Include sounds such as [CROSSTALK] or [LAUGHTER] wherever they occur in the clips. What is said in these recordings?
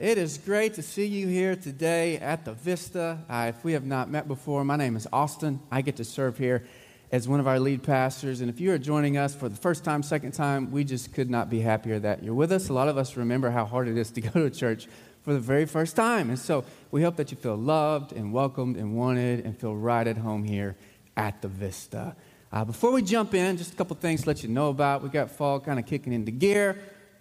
It is great to see you here today at the Vista. Uh, if we have not met before, my name is Austin. I get to serve here as one of our lead pastors. And if you are joining us for the first time, second time, we just could not be happier that you're with us. A lot of us remember how hard it is to [LAUGHS] go to church for the very first time. And so we hope that you feel loved and welcomed and wanted and feel right at home here at the Vista. Uh, before we jump in, just a couple things to let you know about. We got fall kind of kicking into gear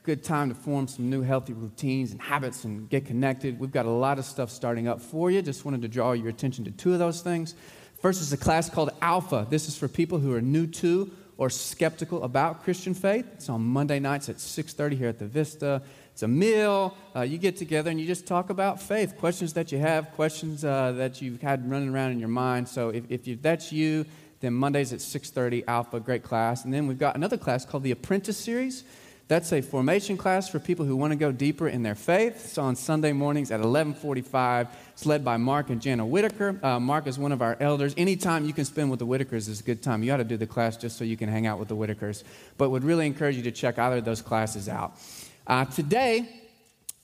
good time to form some new healthy routines and habits and get connected. We've got a lot of stuff starting up for you. Just wanted to draw your attention to two of those things. First is a class called Alpha. This is for people who are new to or skeptical about Christian faith. It's on Monday nights at 6:30 here at the Vista. It's a meal. Uh, you get together and you just talk about faith, questions that you have, questions uh, that you've had running around in your mind. So if, if you, that's you, then Mondays at 6:30, Alpha, great class. And then we've got another class called the Apprentice Series. That's a formation class for people who want to go deeper in their faith. It's on Sunday mornings at 11:45. It's led by Mark and Jana Whitaker. Uh, Mark is one of our elders. Anytime you can spend with the Whitakers is a good time. You ought to do the class just so you can hang out with the Whitakers. But would really encourage you to check either of those classes out. Uh, today,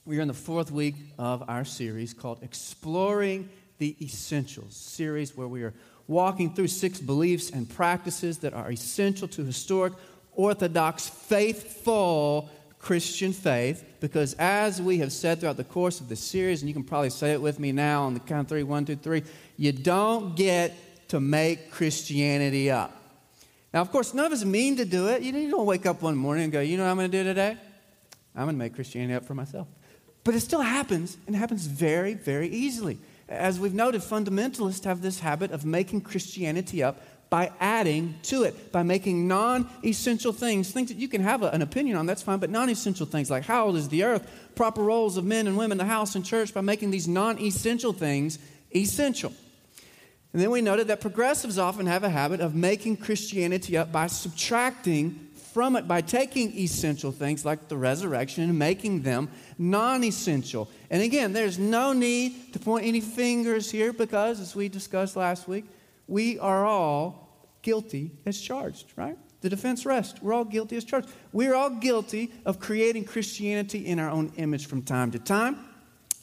we are in the fourth week of our series called Exploring the Essentials, series where we are walking through six beliefs and practices that are essential to historic orthodox, faithful Christian faith, because as we have said throughout the course of the series, and you can probably say it with me now on the count of three one, two, three, you don't get to make Christianity up. Now, of course, none of us mean to do it. You don't wake up one morning and go, you know what I'm going to do today? I'm going to make Christianity up for myself. But it still happens, and it happens very, very easily. As we've noted, fundamentalists have this habit of making Christianity up by adding to it, by making non essential things, things that you can have a, an opinion on, that's fine, but non essential things like how old is the earth, proper roles of men and women, the house and church, by making these non essential things essential. And then we noted that progressives often have a habit of making Christianity up by subtracting from it, by taking essential things like the resurrection and making them non essential. And again, there's no need to point any fingers here because, as we discussed last week, we are all guilty as charged, right? The defense rests. We're all guilty as charged. We're all guilty of creating Christianity in our own image from time to time.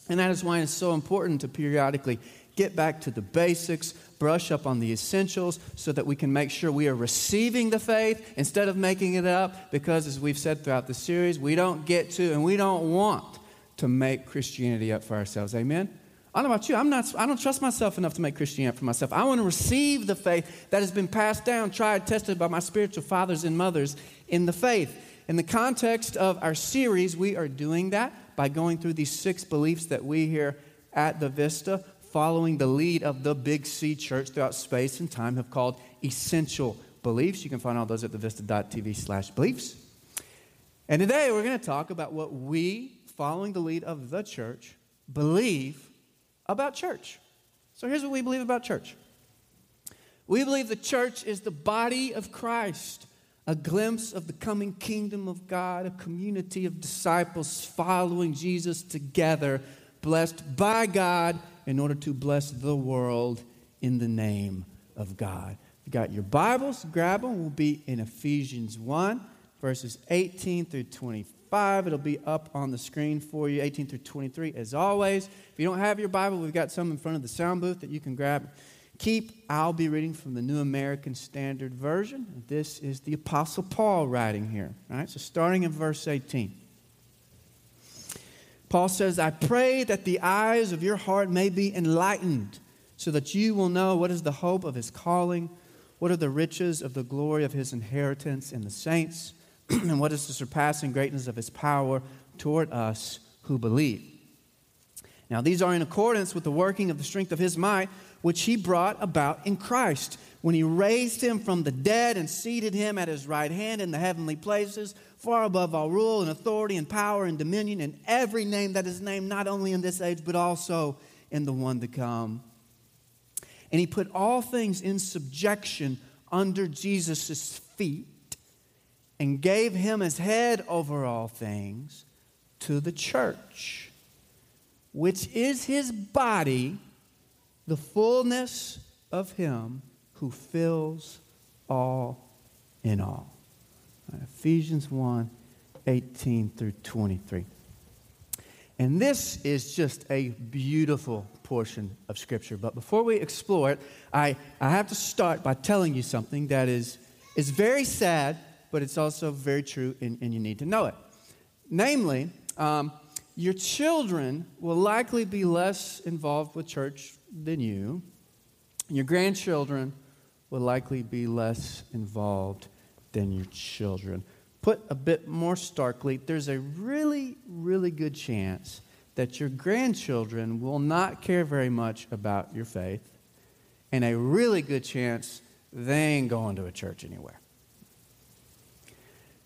And that is why it's so important to periodically get back to the basics, brush up on the essentials so that we can make sure we are receiving the faith instead of making it up. Because as we've said throughout the series, we don't get to and we don't want to make Christianity up for ourselves. Amen? I don't know about you. I'm not, I don't trust myself enough to make Christianity for myself. I want to receive the faith that has been passed down, tried, tested by my spiritual fathers and mothers in the faith. In the context of our series, we are doing that by going through these six beliefs that we here at the Vista, following the lead of the Big C Church throughout space and time, have called essential beliefs. You can find all those at thevista.tv slash beliefs. And today we're going to talk about what we, following the lead of the church, believe about church. So here's what we believe about church we believe the church is the body of Christ, a glimpse of the coming kingdom of God, a community of disciples following Jesus together, blessed by God in order to bless the world in the name of God. If you got your Bibles, grab them. We'll be in Ephesians 1, verses 18 through 24. 5. It'll be up on the screen for you, 18 through 23, as always. If you don't have your Bible, we've got some in front of the sound booth that you can grab. Keep, I'll be reading from the New American Standard Version. This is the Apostle Paul writing here. All right, so starting in verse 18. Paul says, I pray that the eyes of your heart may be enlightened, so that you will know what is the hope of his calling, what are the riches of the glory of his inheritance in the saints [CLEARS THROAT] and what is the surpassing greatness of his power toward us who believe. Now, these are in accordance with the working of the strength of his might, which he brought about in Christ, when he raised him from the dead and seated him at his right hand in the heavenly places, far above all rule and authority and power and dominion and every name that is named, not only in this age, but also in the one to come. And he put all things in subjection under Jesus' feet and gave him as head over all things to the church, which is his body, the fullness of him who fills all in all. Uh, Ephesians 1 18 through 23. And this is just a beautiful portion of Scripture. But before we explore it, I, I have to start by telling you something that is, is very sad, but it's also very true, and, and you need to know it. Namely, um, your children will likely be less involved with church than you. Your grandchildren will likely be less involved than your children. Put a bit more starkly, there's a really, really good chance that your grandchildren will not care very much about your faith, and a really good chance they ain't going to a church anywhere.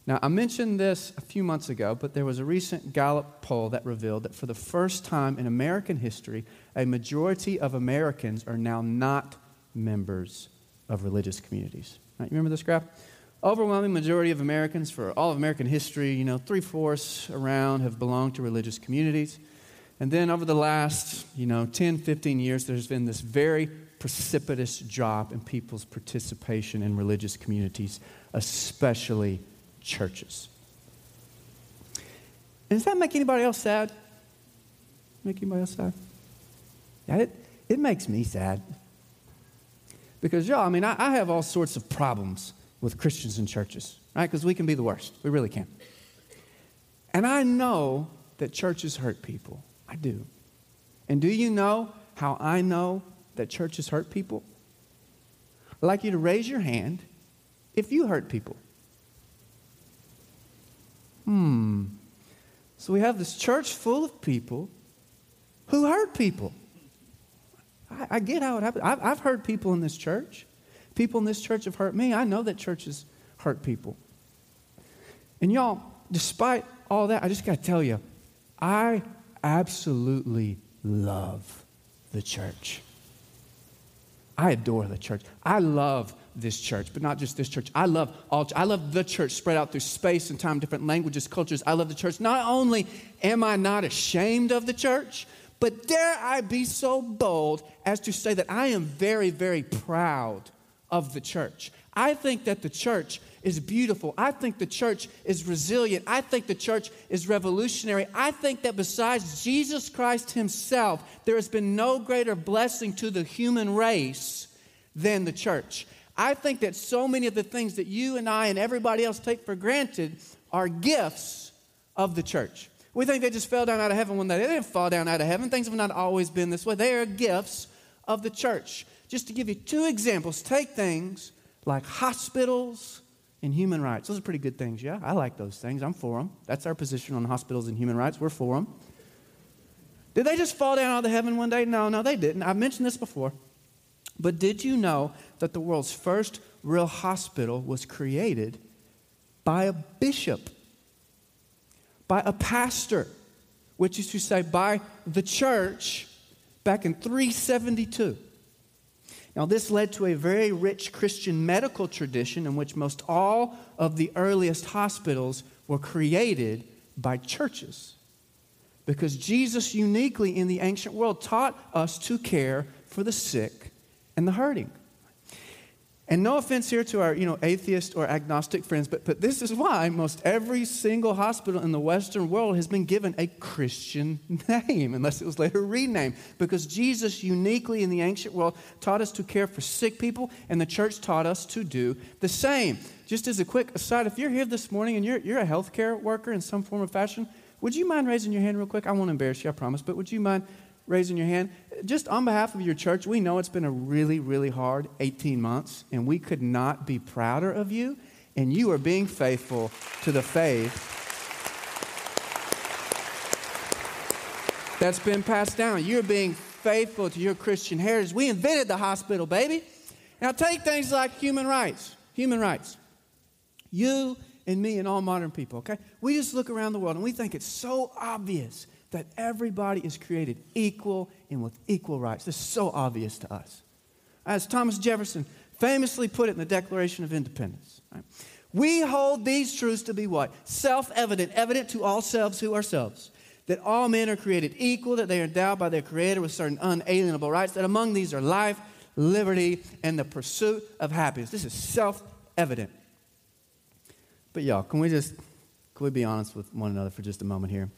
Now, I mentioned this a few months ago, but there was a recent Gallup poll that revealed that for the first time in American history, a majority of Americans are now not members of religious communities. Right, you remember this graph? Overwhelming majority of Americans for all of American history, you know, three fourths around have belonged to religious communities. And then over the last, you know, 10, 15 years, there's been this very precipitous drop in people's participation in religious communities, especially churches. And does that make anybody else sad? Make anybody else sad? Yeah, it, it makes me sad. Because, y'all, I mean, I, I have all sorts of problems with Christians and churches, right? Because we can be the worst. We really can. And I know that churches hurt people. I do. And do you know how I know that churches hurt people? I'd like you to raise your hand if you hurt people. Hmm. So we have this church full of people who hurt people. I, I get how it happens. I've, I've hurt people in this church. People in this church have hurt me. I know that churches hurt people. And y'all, despite all that, I just got to tell you, I absolutely love the church. I adore the church. I love this church, but not just this church. I love all. I love the church spread out through space and time, different languages, cultures. I love the church. Not only am I not ashamed of the church, but dare I be so bold as to say that I am very, very proud of the church. I think that the church is beautiful. I think the church is resilient. I think the church is revolutionary. I think that besides Jesus Christ Himself, there has been no greater blessing to the human race than the church. I think that so many of the things that you and I and everybody else take for granted are gifts of the church. We think they just fell down out of heaven one day. They didn't fall down out of heaven. Things have not always been this way. They are gifts of the church. Just to give you two examples, take things like hospitals and human rights. Those are pretty good things, yeah? I like those things. I'm for them. That's our position on hospitals and human rights. We're for them. Did they just fall down out of heaven one day? No, no, they didn't. I've mentioned this before. But did you know that the world's first real hospital was created by a bishop, by a pastor, which is to say, by the church back in 372? Now, this led to a very rich Christian medical tradition in which most all of the earliest hospitals were created by churches. Because Jesus uniquely in the ancient world taught us to care for the sick and the hurting. And no offense here to our, you know, atheist or agnostic friends, but, but this is why most every single hospital in the Western world has been given a Christian [LAUGHS] name, unless it was later renamed. Because Jesus uniquely in the ancient world taught us to care for sick people, and the church taught us to do the same. Just as a quick aside, if you're here this morning and you're, you're a healthcare worker in some form or fashion, would you mind raising your hand real quick? I won't embarrass you, I promise, but would you mind raising your hand. Just on behalf of your church, we know it's been a really, really hard 18 months, and we could not be prouder of you. And you are being faithful to the faith that's been passed down. You're being faithful to your Christian heritage. We invented the hospital, baby. Now, take things like human rights. Human rights. You and me and all modern people, okay? We just look around the world and we think it's so obvious that everybody is created equal and with equal rights. This is so obvious to us. As Thomas Jefferson famously put it in the Declaration of Independence, right? we hold these truths to be what? Self evident, evident to all selves who are selves. That all men are created equal, that they are endowed by their Creator with certain unalienable rights, that among these are life, liberty, and the pursuit of happiness. This is self evident. But y'all, can we just can we be honest with one another for just a moment here?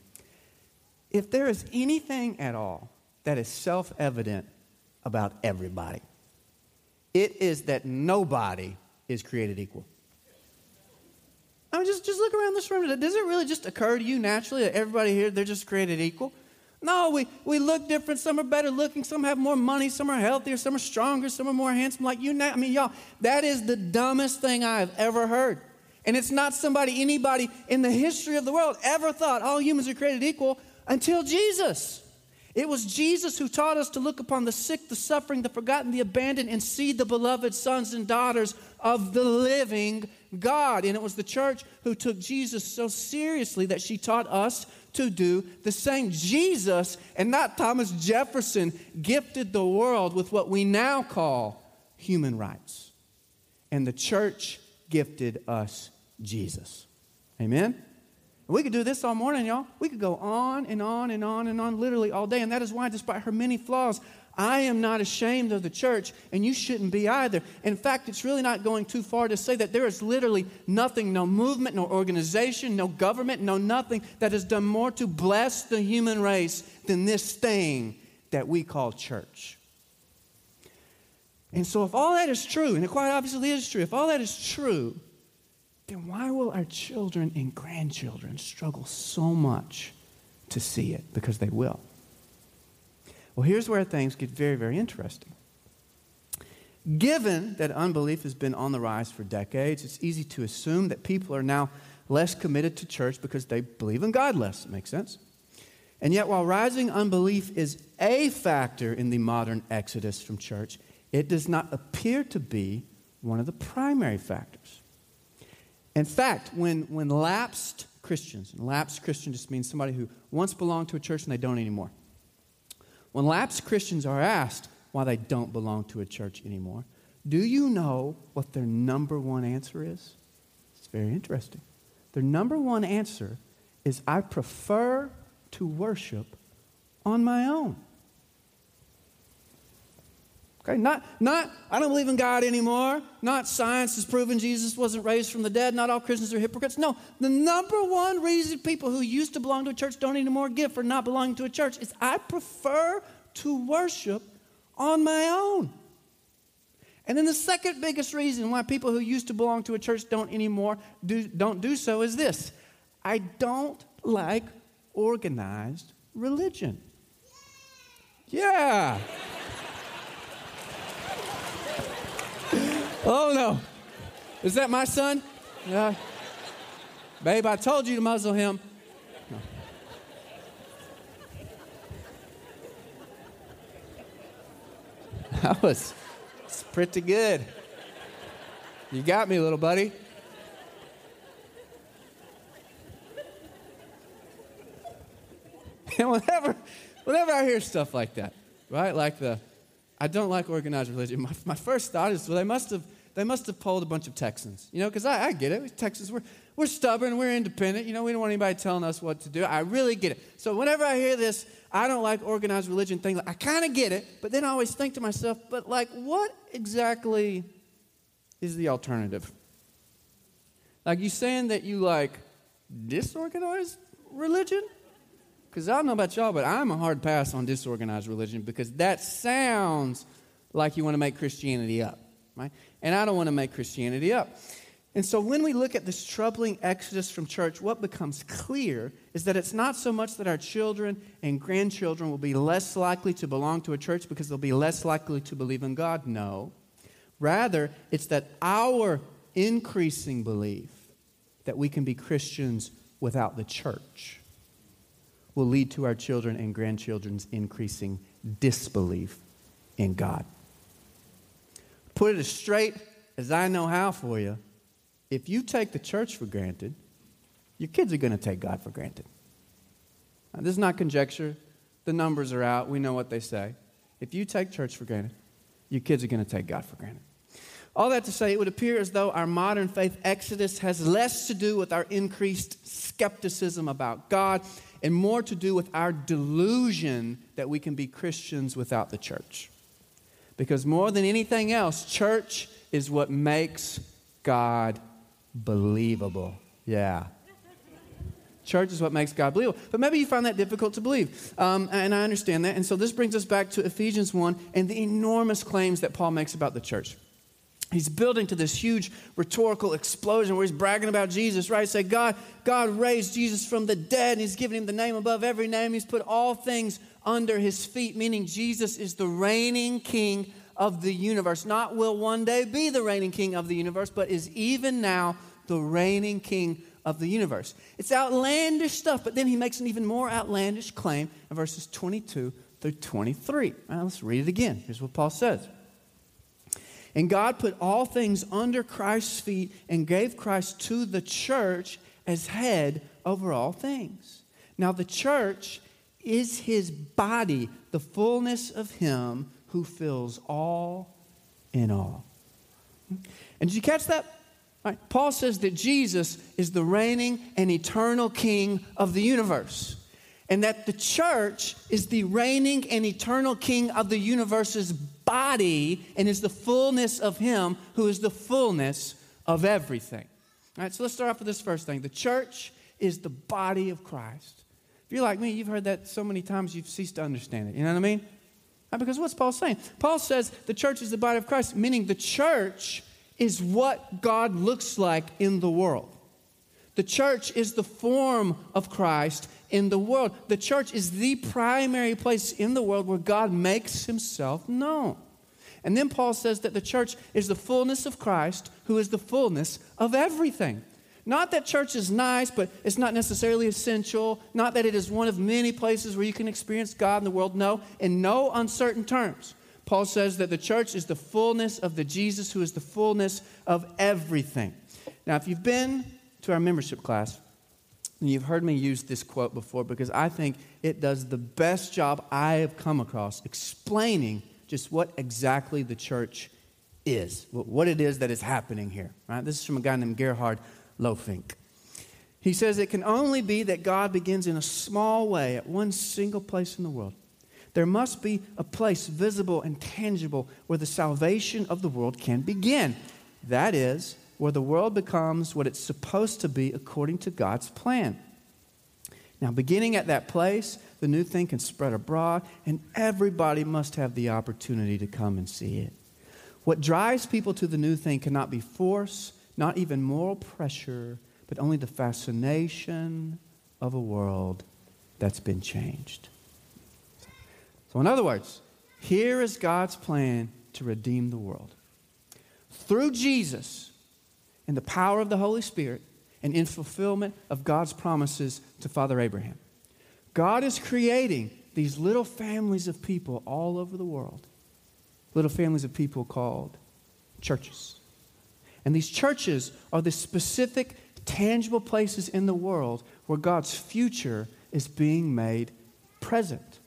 If there is anything at all that is self evident about everybody, it is that nobody is created equal. I mean, just, just look around this room. Does it really just occur to you naturally that everybody here, they're just created equal? No, we, we look different. Some are better looking. Some have more money. Some are healthier. Some are stronger. Some are more handsome. Like you, I mean, y'all, that is the dumbest thing I have ever heard. And it's not somebody, anybody in the history of the world ever thought all humans are created equal until Jesus. It was Jesus who taught us to look upon the sick, the suffering, the forgotten, the abandoned, and see the beloved sons and daughters of the living God. And it was the church who took Jesus so seriously that she taught us to do the same. Jesus, and not Thomas Jefferson, gifted the world with what we now call human rights. And the church gifted us Jesus. Amen? We could do this all morning, y'all. We could go on and on and on and on, literally all day. And that is why, despite her many flaws, I am not ashamed of the church, and you shouldn't be either. In fact, it's really not going too far to say that there is literally nothing, no movement, no organization, no government, no nothing that has done more to bless the human race than this thing that we call church. And so, if all that is true, and it quite obviously is true, if all that is true, then why will our children and grandchildren struggle so much to see it? Because they will. Well, here's where things get very, very interesting. Given that unbelief has been on the rise for decades, it's easy to assume that people are now less committed to church because they believe in God less. Makes sense? And yet, while rising unbelief is a factor in the modern exodus from church, it does not appear to be one of the primary factors. In fact, when, when lapsed Christians, and lapsed Christian just means somebody who once belonged to a church and they don't anymore. When lapsed Christians are asked why they don't belong to a church anymore, do you know what their number one answer is? It's very interesting. Their number one answer is I prefer to worship on my own. Okay, not, not, I don't believe in God anymore. Not science has proven Jesus wasn't raised from the dead. Not all Christians are hypocrites. No, the number one reason people who used to belong to a church don't anymore give for not belonging to a church is I prefer to worship on my own. And then the second biggest reason why people who used to belong to a church don't anymore do, don't do so is this I don't like organized religion. Yeah. Oh no. Is that my son? Yeah. Babe, I told you to muzzle him. No. [LAUGHS] That was pretty good. You got me, little buddy. And [LAUGHS] whenever, whenever I hear stuff like that, right? Like the I don't like organized religion. [LAUGHS] My, my first thought is, well, they must have they must have polled a bunch of Texans, you know, because I, I, get it. Texans, we're, we're stubborn, we're independent, you know, we don't want anybody telling us what to do. I really get it. So whenever I hear this, I don't like organized religion thing, I kind of get it, but then I always think to myself, but like, what exactly is the alternative? Like, you saying that you like disorganized religion? Because I don't know about y'all, but I'm a hard pass on disorganized religion because that sounds like you want to make Christianity up, right? And I don't want to make Christianity up. And so when we look at this troubling exodus from church, what becomes clear is that it's not so much that our children and grandchildren will be less likely to belong to a church because they'll be less likely to believe in God. No. Rather, it's that our increasing belief that we can be Christians without the church will lead to our children and grandchildren's increasing disbelief in God. Put it as straight as I know how for you. If you take the church for granted, your kids are going to take God for granted. Now, this is not conjecture. The numbers are out. We know what they say. If you take church for granted, your kids are going to take God for granted. All that to say, it would appear as though our modern faith exodus has less to do with our increased skepticism about God and more to do with our delusion that we can be Christians without the church. Because more than anything else, church is what makes God believable. Yeah. Church is what makes God believable. But maybe you find that difficult to believe. Um, and I understand that. And so this brings us back to Ephesians 1 and the enormous claims that Paul makes about the church. He's building to this huge rhetorical explosion where he's bragging about Jesus, right? Say, God, God raised Jesus from the dead, and he's given him the name above every name. He's put all things under his feet, meaning Jesus is the reigning king of the universe. Not will one day be the reigning king of the universe, but is even now the reigning king of the universe. It's outlandish stuff, but then he makes an even more outlandish claim in verses 22 through 23. Right, let's read it again. Here's what Paul says. And God put all things under Christ's feet and gave Christ to the church as head over all things. Now, the church is his body, the fullness of him who fills all in all. And did you catch that? Paul says that Jesus is the reigning and eternal king of the universe. And that the church is the reigning and eternal king of the universe's body and is the fullness of him who is the fullness of everything. All right, so let's start off with this first thing. The church is the body of Christ. If you're like me, you've heard that so many times you've ceased to understand it. You know what I mean? Because what's Paul saying? Paul says the church is the body of Christ, meaning the church is what God looks like in the world. The church is the form of Christ in the world. The church is the primary place in the world where God makes himself known. And then Paul says that the church is the fullness of Christ, who is the fullness of everything. Not that church is nice, but it's not necessarily essential. Not that it is one of many places where you can experience God in the world. No, in no uncertain terms. Paul says that the church is the fullness of the Jesus who is the fullness of everything. Now, if you've been to our membership class, and you've heard me use this quote before because I think it does the best job I have come across explaining just what exactly the church is, what it is that is happening here. Right? This is from a guy named Gerhard Lohfink. He says it can only be that God begins in a small way at one single place in the world. There must be a place visible and tangible where the salvation of the world can begin. That is, where the world becomes what it's supposed to be according to God's plan. Now, beginning at that place, the new thing can spread abroad, and everybody must have the opportunity to come and see it. What drives people to the new thing cannot be force, not even moral pressure, but only the fascination of a world that's been changed. So, in other words, here is God's plan to redeem the world. Through Jesus, in the power of the Holy Spirit and in fulfillment of God's promises to Father Abraham. God is creating these little families of people all over the world, little families of people called churches. And these churches are the specific, tangible places in the world where God's future is being made present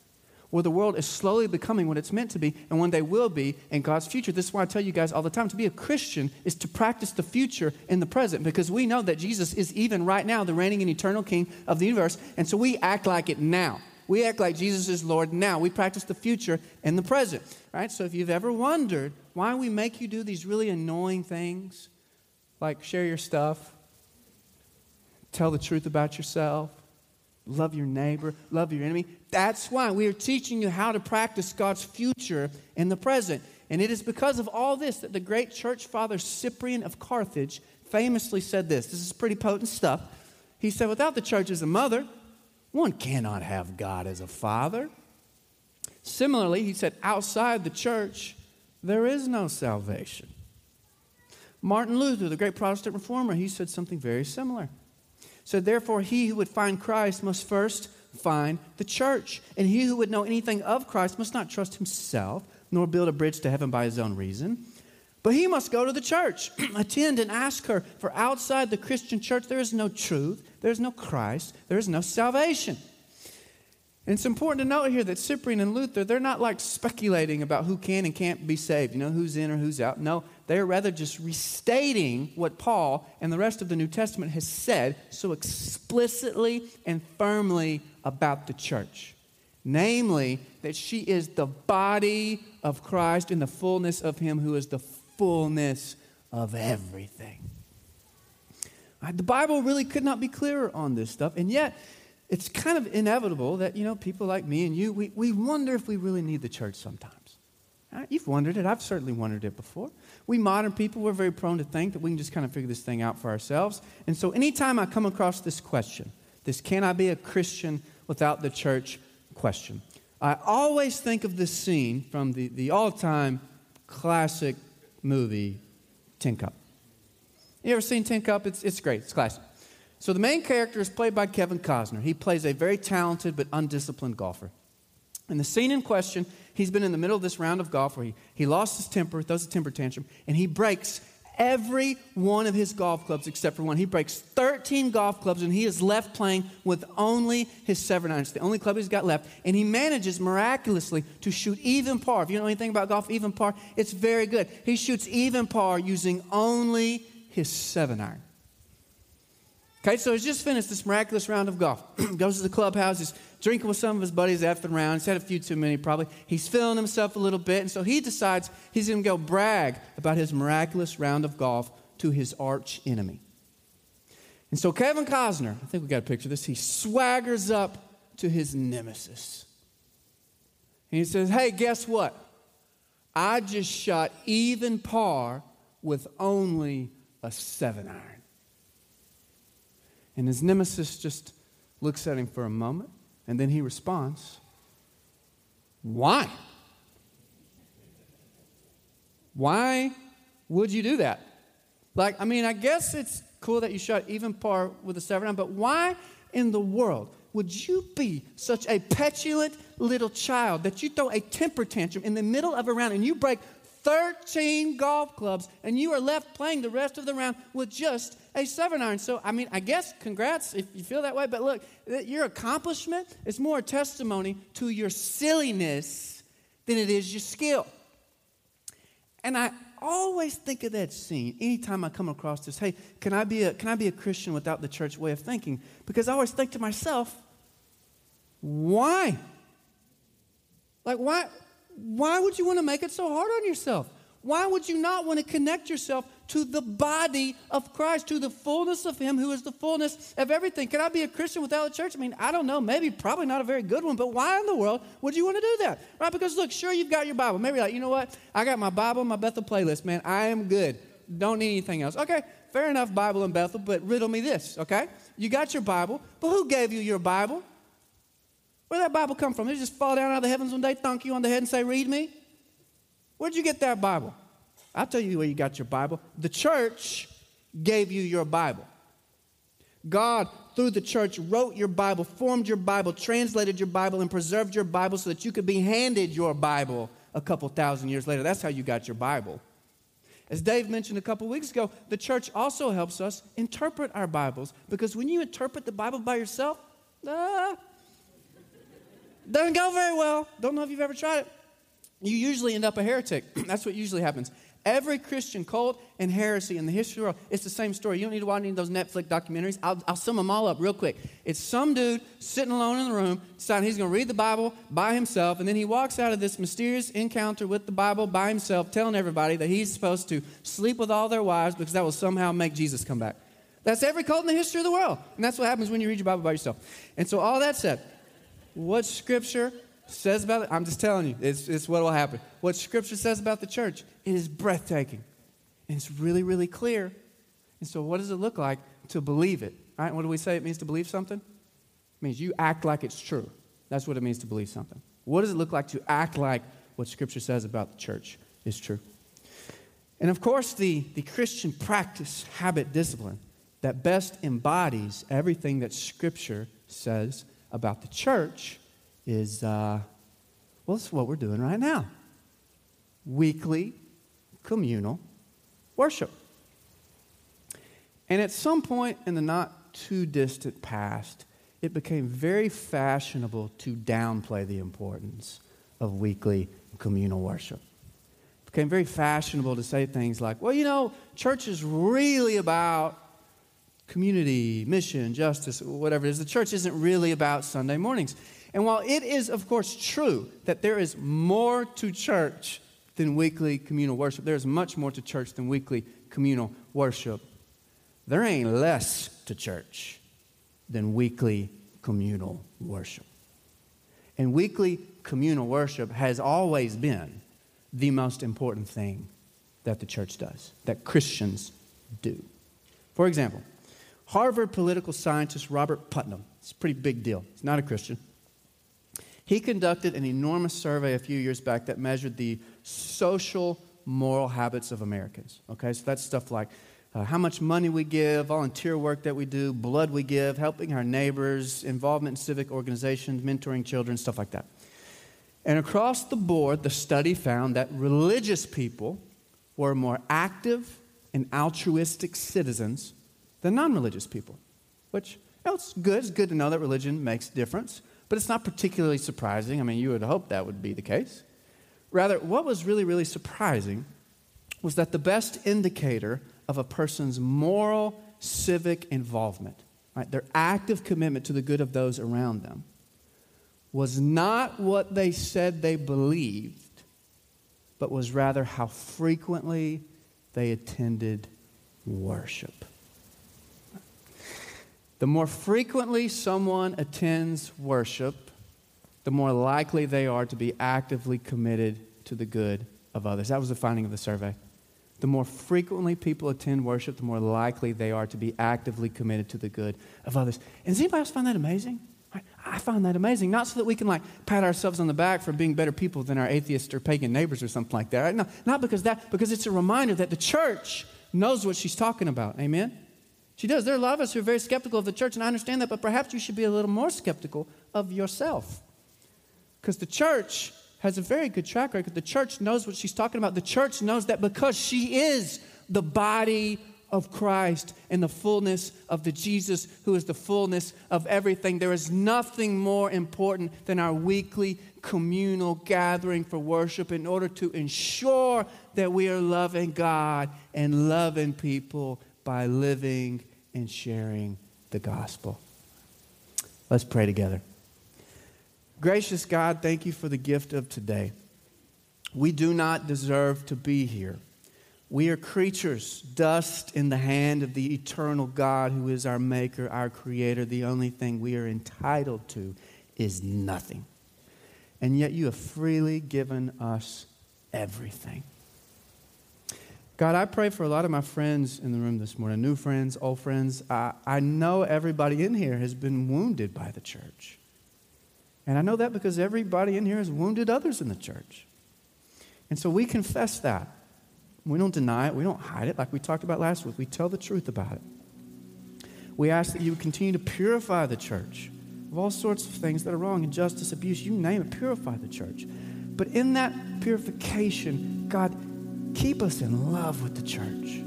where the world is slowly becoming what it's meant to be and one day will be in God's future. This is why I tell you guys all the time to be a Christian is to practice the future in the present because we know that Jesus is even right now the reigning and eternal King of the universe. And so we act like it now. We act like Jesus is Lord now. We practice the future in the present, right? So if you've ever wondered why we make you do these really annoying things, like share your stuff, tell the truth about yourself, love your neighbor, love your enemy, that's why we are teaching you how to practice God's future in the present. And it is because of all this that the great church father Cyprian of Carthage famously said this. This is pretty potent stuff. He said, Without the church as a mother, one cannot have God as a father. Similarly, he said, outside the church, there is no salvation. Martin Luther, the great Protestant reformer, he said something very similar. So, therefore, he who would find Christ must first find the church. And he who would know anything of Christ must not trust himself, nor build a bridge to heaven by his own reason. But he must go to the church, [CLEARS THROAT] attend and ask her, for outside the Christian church there is no truth, there is no Christ, there is no salvation. And it's important to note here that Cyprian and Luther, they're not like speculating about who can and can't be saved, you know, who's in or who's out. No, they're rather just restating what Paul and the rest of the New Testament has said so explicitly and firmly about the church. Namely, that she is the body of Christ in the fullness of Him who is the fullness of everything. The Bible really could not be clearer on this stuff. And yet, it's kind of inevitable that, you know, people like me and you, we, we wonder if we really need the church sometimes. Right? You've wondered it. I've certainly wondered it before. We modern people, we're very prone to think that we can just kind of figure this thing out for ourselves. And so anytime I come across this question, this can I be a Christian without the church question, I always think of this scene from the, the all time classic movie, Tin Cup. You ever seen Tin Cup? It's, it's great, it's classic. So the main character is played by Kevin Costner. He plays a very talented but undisciplined golfer. And the scene in question, he's been in the middle of this round of golf where he, he lost his temper, throws a temper tantrum, and he breaks every one of his golf clubs except for one. He breaks 13 golf clubs and he is left playing with only his seven irons, the only club he's got left. And he manages miraculously to shoot even par. If you know anything about golf, even par, it's very good. He shoots even par using only his seven iron. Okay, so he's just finished this miraculous round of golf. [CLEARS THROAT] Goes to the clubhouse, he's drinking with some of his buddies after the round. He's had a few too many, probably. He's feeling himself a little bit, and so he decides he's going to go brag about his miraculous round of golf to his arch enemy. And so Kevin Costner, I think we got a picture of this, he swaggers up to his nemesis. And he says, Hey, guess what? I just shot even par with only a seven iron. And his nemesis just looks at him for a moment, and then he responds, Why? Why would you do that? Like, I mean, I guess it's cool that you shot even par with a seven iron, but why in the world would you be such a petulant little child that you throw a temper tantrum in the middle of a round and you break 13 golf clubs and you are left playing the rest of the round with just a seven iron. So, I mean, I guess congrats if you feel that way, but look, your accomplishment is more a testimony to your silliness than it is your skill. And I always think of that scene anytime I come across this. Hey, can I be a, can I be a Christian without the church way of thinking? Because I always think to myself, why? Like, why, why would you want to make it so hard on yourself? Why would you not want to connect yourself to the body of Christ, to the fullness of Him who is the fullness of everything? Can I be a Christian without a church? I mean, I don't know, maybe, probably not a very good one, but why in the world would you want to do that? Right? Because look, sure, you've got your Bible. Maybe like, you know what? I got my Bible, my Bethel playlist, man. I am good. Don't need anything else. Okay, fair enough, Bible and Bethel, but riddle me this, okay? You got your Bible, but who gave you your Bible? Where did that Bible come from? Did it just fall down out of the heavens one day, thunk you on the head, and say, Read me? Where'd you get that Bible? I'll tell you where you got your Bible. The church gave you your Bible. God, through the church, wrote your Bible, formed your Bible, translated your Bible, and preserved your Bible so that you could be handed your Bible a couple thousand years later. That's how you got your Bible. As Dave mentioned a couple weeks ago, the church also helps us interpret our Bibles because when you interpret the Bible by yourself, ah, doesn't go very well. Don't know if you've ever tried it. You usually end up a heretic. [CLEARS THROAT] That's what usually happens. Every Christian cult and heresy in the history of the world, it's the same story. You don't need to watch any of those Netflix documentaries. I'll, I'll sum them all up real quick. It's some dude sitting alone in the room, deciding he's going to read the Bible by himself, and then he walks out of this mysterious encounter with the Bible by himself, telling everybody that he's supposed to sleep with all their wives because that will somehow make Jesus come back. That's every cult in the history of the world. And that's what happens when you read your Bible by yourself. And so, all that said, what Scripture says about it, I'm just telling you, it's, it's what will happen. What Scripture says about the church, it is breathtaking. And it's really, really clear. And so, what does it look like to believe it? Right? What do we say it means to believe something? It means you act like it's true. That's what it means to believe something. What does it look like to act like what Scripture says about the church is true? And of course, the, the Christian practice, habit, discipline that best embodies everything that Scripture says about the church is, uh, well, it's what we're doing right now weekly communal worship. And at some point in the not too distant past, it became very fashionable to downplay the importance of weekly communal worship. It became very fashionable to say things like, well, you know, church is really about community, mission, justice, whatever it is. The church isn't really about Sunday mornings. And while it is, of course, true that there is more to church than weekly communal worship, there is much more to church than weekly communal worship. there ain't less to church than weekly communal worship. And weekly communal worship has always been the most important thing that the church does, that Christians do. For example, Harvard political scientist Robert Putnam, it's a pretty big deal, he's not a Christian. He conducted an enormous survey a few years back that measured the social moral habits of Americans. Okay, so that's stuff like uh, how much money we give, volunteer work that we do, blood we give, helping our neighbors, involvement in civic organizations, mentoring children, stuff like that. And across the board, the study found that religious people were more active and altruistic citizens than non religious people, which it's good. It's good to know that religion makes a difference, but it's not particularly surprising. I mean, you would hope that would be the case. Rather, what was really, really surprising was that the best indicator of a person's moral civic involvement, right, their active commitment to the good of those around them, was not what they said they believed, but was rather how frequently they attended worship. The more frequently someone attends worship, the more likely they are to be actively committed to the good of others. That was the finding of the survey. The more frequently people attend worship, the more likely they are to be actively committed to the good of others. And does anybody else find that amazing? I find that amazing. Not so that we can like pat ourselves on the back for being better people than our atheist or pagan neighbors or something like that. Right? No, not because that, because it's a reminder that the church knows what she's talking about. Amen? She does. There are a lot of us who are very skeptical of the church, and I understand that, but perhaps you should be a little more skeptical of yourself. Because the church has a very good track record. The church knows what she's talking about. The church knows that because she is the body of Christ and the fullness of the Jesus who is the fullness of everything. There is nothing more important than our weekly communal gathering for worship in order to ensure that we are loving God and loving people by living and sharing the gospel. Let's pray together. Gracious God, thank you for the gift of today. We do not deserve to be here. We are creatures, dust in the hand of the eternal God who is our maker, our creator. The only thing we are entitled to is nothing. And yet you have freely given us everything. God, I pray for a lot of my friends in the room this morning, new friends, old friends. I, I know everybody in here has been wounded by the church. And I know that because everybody in here has wounded others in the church. And so we confess that. We don't deny it. We don't hide it like we talked about last week. We tell the truth about it. We ask that you continue to purify the church of all sorts of things that are wrong, injustice, abuse, you name it, purify the church. But in that purification, God, keep us in love with the church.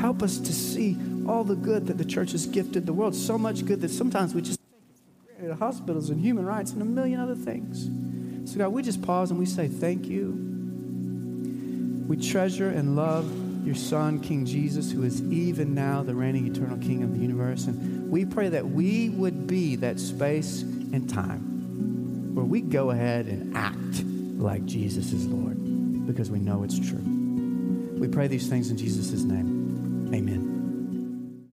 Help us to see all the good that the church has gifted the world. So much good that sometimes we just take it for Hospitals and human rights and a million other things. So, God, we just pause and we say thank you. We treasure and love your Son, King Jesus, who is even now the reigning eternal King of the universe. And we pray that we would be that space and time where we go ahead and act like Jesus is Lord because we know it's true. We pray these things in Jesus' name. Amen.